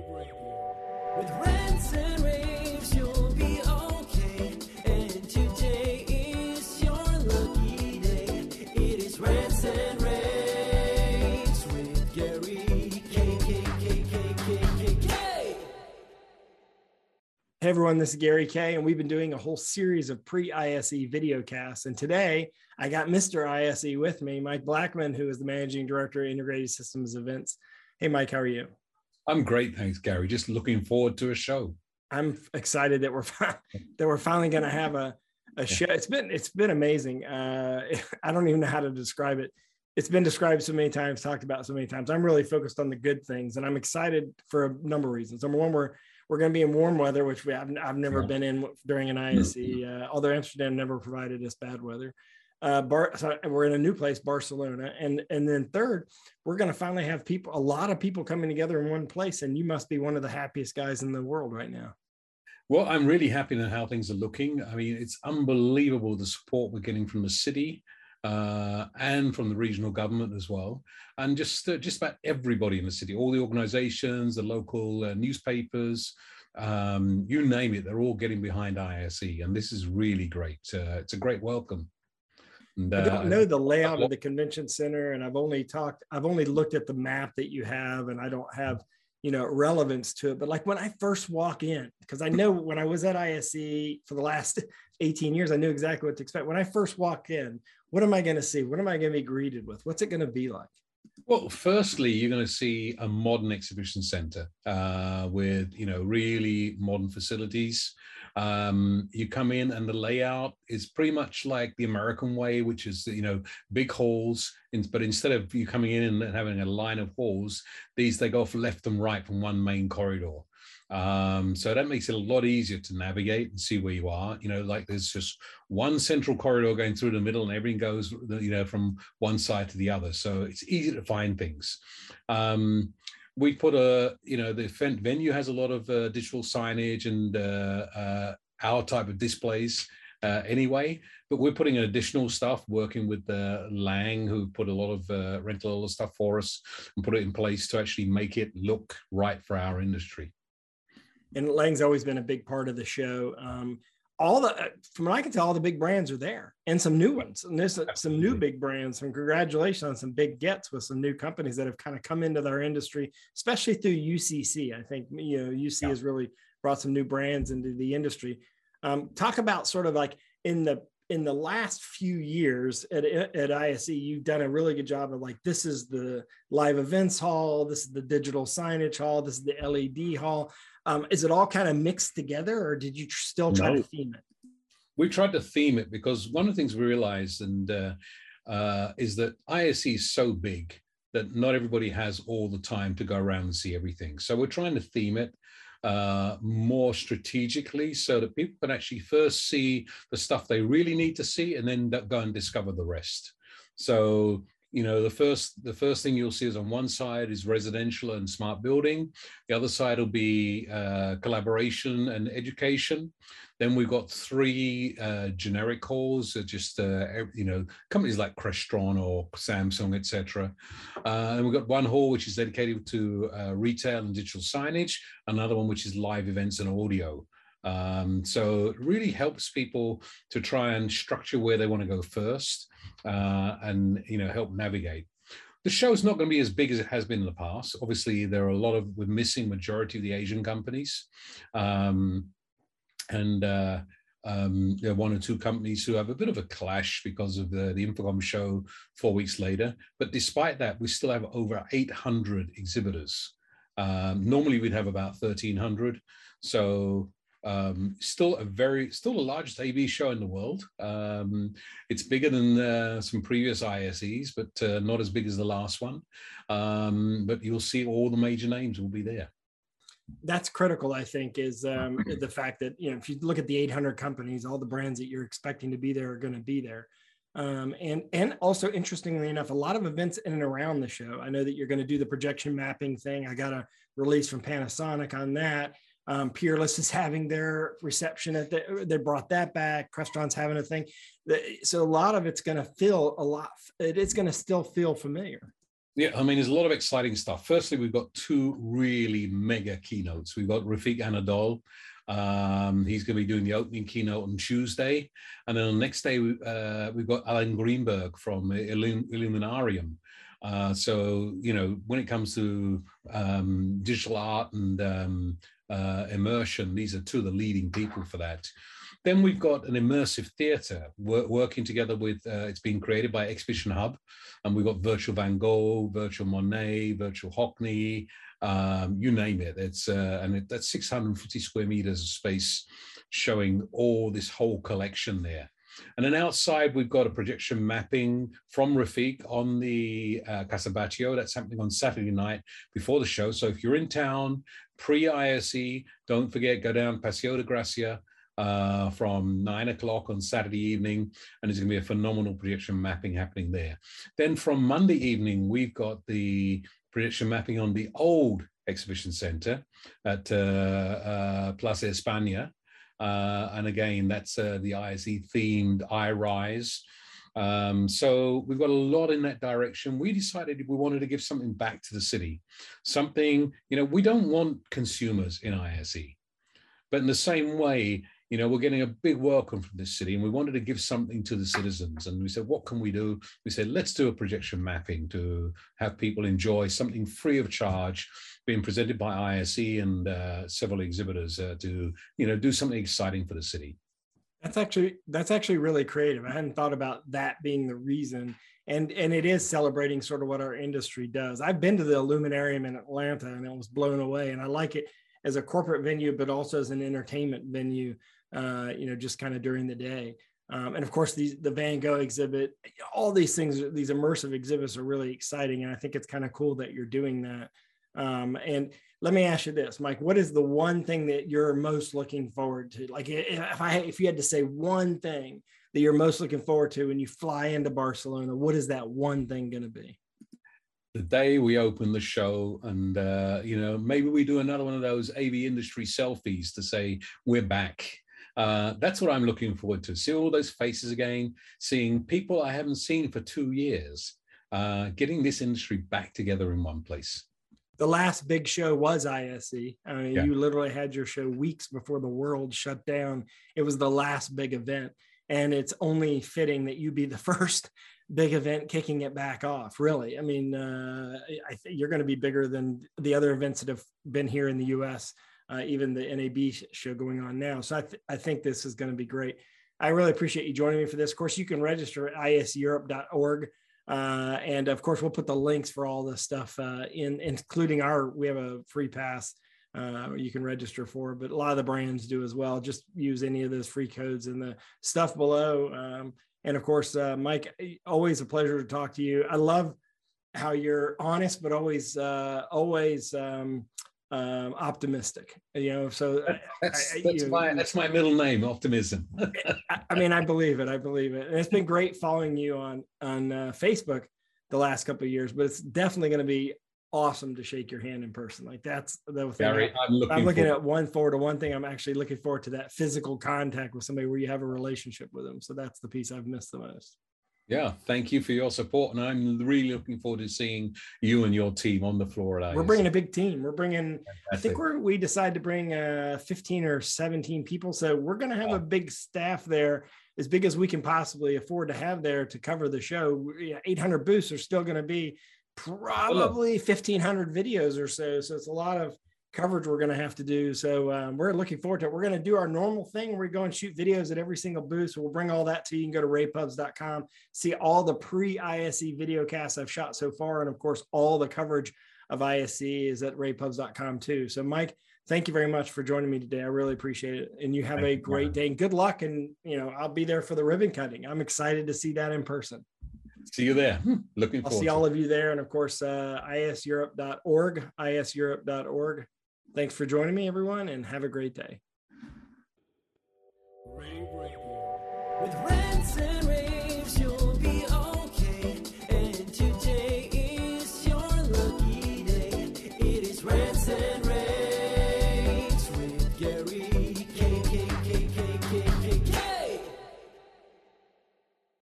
Hey everyone, this is Gary Kayye, and we've been doing a whole series of pre-ISE video casts. And today I got Mr. ISE with me, Mike Blackman, who is the managing director of Integrated Systems Events. Hey Mike, how are you? I'm great, thanks, Gary. Just looking forward to a show. I'm excited that we're that we're finally going to have a a show. It's been it's been amazing. Uh, I don't even know how to describe it. It's been described so many times, talked about so many times. I'm really focused on the good things, and I'm excited for a number of reasons. Number one, we're we're going to be in warm weather, which we have I've never Yeah. been in during an ISE. Uh, although Amsterdam never provided us bad weather. Uh, Bar- we're in a new place, Barcelona, and and then third, we're going to finally have people, a lot of people coming together in one place, and you must be one of the happiest guys in the world right now. Well, I'm really happy with how things are looking. I mean, it's unbelievable the support we're getting from the city uh, and from the regional government as well, and just uh, just about everybody in the city, all the organisations, the local uh, newspapers, um, you name it, they're all getting behind ISE, and this is really great. Uh, it's a great welcome. And, I don't know the layout of the convention center, and I've only talked, I've only looked at the map that you have, and I don't have, you know, relevance to it. But like when I first walk in, because I know when I was at ISE for the last 18 years, I knew exactly what to expect. When I first walk in, what am I going to see? What am I going to be greeted with? What's it going to be like? Well, firstly, you're going to see a modern exhibition center uh, with you know really modern facilities. Um, you come in and the layout is pretty much like the American way, which is you know big halls. But instead of you coming in and having a line of halls, these they go off left and right from one main corridor. Um, so that makes it a lot easier to navigate and see where you are. You know, like there's just one central corridor going through the middle, and everything goes, you know, from one side to the other. So it's easy to find things. Um, we put a, you know, the event venue has a lot of uh, digital signage and uh, uh, our type of displays. Uh, anyway, but we're putting in additional stuff, working with uh, Lang, who put a lot of rental stuff for us and put it in place to actually make it look right for our industry. and Lang's always been a big part of the show. Um, all the, uh, from what I can tell, all the big brands are there, and some new ones. And there's some new big brands. And congratulations on some big gets with some new companies that have kind of come into their industry, especially through UCC. I think you know UC Yeah. has really brought some new brands into the industry. Um, talk about sort of like in the in the last few years at, at ISE, you've done a really good job of like, this is the live events hall, this is the digital signage hall, this is the LED hall. Um, is it all kind of mixed together or did you still try to theme it? we tried to theme it because one of the things we realized and uh, uh, is that ISE is so big that not everybody has all the time to go around and see everything. So we're trying to theme it uh, more strategically so that people can actually first see the stuff they really need to see and then go and discover the rest. So you know the first the first thing you'll see is on one side is residential and smart building the other side will be uh, collaboration and education then we've got three uh, generic halls, uh, just uh, you know companies like Crestron or Samsung, etc. Uh, and we've got one hall which is dedicated to uh, retail and digital signage, another one which is live events and audio. Um, so it really helps people to try and structure where they want to go first, uh, and you know help navigate. The show's not going to be as big as it has been in the past. Obviously, there are a lot of we're missing majority of the Asian companies. Um, and uh, um, there are one or two companies who have a bit of a clash because of the, the InfoComm show four weeks later. But despite that, we still have over 800 exhibitors. Um, normally, we'd have about 1,300. So um, still a very, still the largest AV show in the world. Um, it's bigger than uh, some previous ISEs, but uh, not as big as the last one. Um, but you'll see all the major names will be there. That's critical, I think, is um, the fact that, you know, if you look at the 800 companies, all the brands that you're expecting to be there are going to be there. Um, and and also interestingly enough, a lot of events in and around the show. I know that you're going to do the projection mapping thing. I got a release from Panasonic on that. Um, Peerless is having their reception at the, they brought that back. Crestron's having a thing. So a lot of it's going to feel a lot. It is going to still feel familiar. Yeah, I mean, there's a lot of exciting stuff. Firstly, we've got two really mega keynotes. We've got Refik Anadol. Um, he's going to be doing the opening keynote on Tuesday. And then on the next day, uh, we've got Alan Greenberg from Illum- Illuminarium. Uh, so, you know, when it comes to um, digital art and um, uh, immersion, these are two of the leading people for that. Then we've got an immersive theatre working together with, uh, it's been created by Exhibition Hub, and we've got Virtual Van Gogh, Virtual Monet, Virtual Hockney, um, you name it. It's uh, and it, that's 650 square meters of space, showing all this whole collection there. And then outside, we've got a projection mapping from Refik on the uh, Casa Batlló. That's happening on Saturday night before the show. So if you're in town pre-ISE, don't forget, go down Paseo de Gracia uh, from nine o'clock on Saturday evening, and there's going to be a phenomenal projection mapping happening there. Then from Monday evening, we've got the projection mapping on the old exhibition center at uh, uh, Plaza España. Uh, and again, that's uh, the ISE themed iRise. Um, so we've got a lot in that direction. We decided we wanted to give something back to the city, something, you know, we don't want consumers in ISE. But in the same way, you know, we're getting a big welcome from this city and we wanted to give something to the citizens. And we said, what can we do? We said, let's do a projection mapping to have people enjoy something free of charge being presented by ISE and uh, several exhibitors uh, to, you know, do something exciting for the city. That's actually that's actually really creative. I hadn't thought about that being the reason. And and it is celebrating sort of what our industry does. I've been to the Illuminarium in Atlanta and it was blown away. And I like it as a corporate venue, but also as an entertainment venue uh, you know, just kind of during the day. Um, and of course, these the Van Gogh exhibit, all these things, these immersive exhibits are really exciting, and I think it's kind of cool that you're doing that. Um, and let me ask you this, Mike: What is the one thing that you're most looking forward to? Like, if I if you had to say one thing that you're most looking forward to when you fly into Barcelona, what is that one thing going to be? the day we open the show and uh, you know maybe we do another one of those av industry selfies to say we're back uh, that's what I'm looking forward to. See all those faces again, seeing people I haven't seen for two years, uh, getting this industry back together in one place. The last big show was ISE. I mean, yeah. you literally had your show weeks before the world shut down. It was the last big event. And it's only fitting that you be the first big event kicking it back off really i mean uh, i think you're going to be bigger than the other events that have been here in the us uh, even the NAB show going on now. So I, th- I think this is going to be great. I really appreciate you joining me for this. Of course, you can register at iseurope.org. Uh, and of course, we'll put the links for all this stuff uh, in, including our, we have a free pass uh, you can register for, but a lot of the brands do as well. Just use any of those free codes in the stuff below. Um, and of course, uh, Mike, always a pleasure to talk to you. I love how you're honest, but always, uh, always, um, um, optimistic. You know, so that's, I, that's my that's my middle name, optimism. I, I, mean, I believe it. I believe it, and it's been great following you on on uh, Facebook the last couple of years. But it's definitely going to be awesome to shake your hand in person. Like that's the thing. Gary, I, am looking, I'm looking at one forward to one thing. I'm actually looking forward to that physical contact with somebody where you have a relationship with them. So that's the piece I've missed the most. Yeah, thank you for your support, and I'm really looking forward to seeing you and your team on the floor at We're bringing a big team. We're bringing. Fantastic. I think we're we decide to bring uh, 15 or 17 people, so we're going to have a big staff there, as big as we can possibly afford to have there to cover the show. 800 booths are still going to be probably 1,500 videos or so, so it's a lot of coverage we're going to have to do. So um, we're looking forward to it. We're going to do our normal thing. We're going to shoot videos at every single booth. So we'll bring all that to you. You can go to ravepubs.com, see all the pre-ISE video casts I've shot so far. And of course, all the coverage of ISE is at ravepubs.com too. So Mike, thank you very much for joining me today. I really appreciate it. And you have thank a great you, day and good luck. And, you know, I'll be there for the ribbon cutting. I'm excited to see that in person. See you there. Hmm, looking I'll see all of you there. And of course, uh, iseurope.org, iseurope.org. Thanks for joining me, everyone, and have a great day.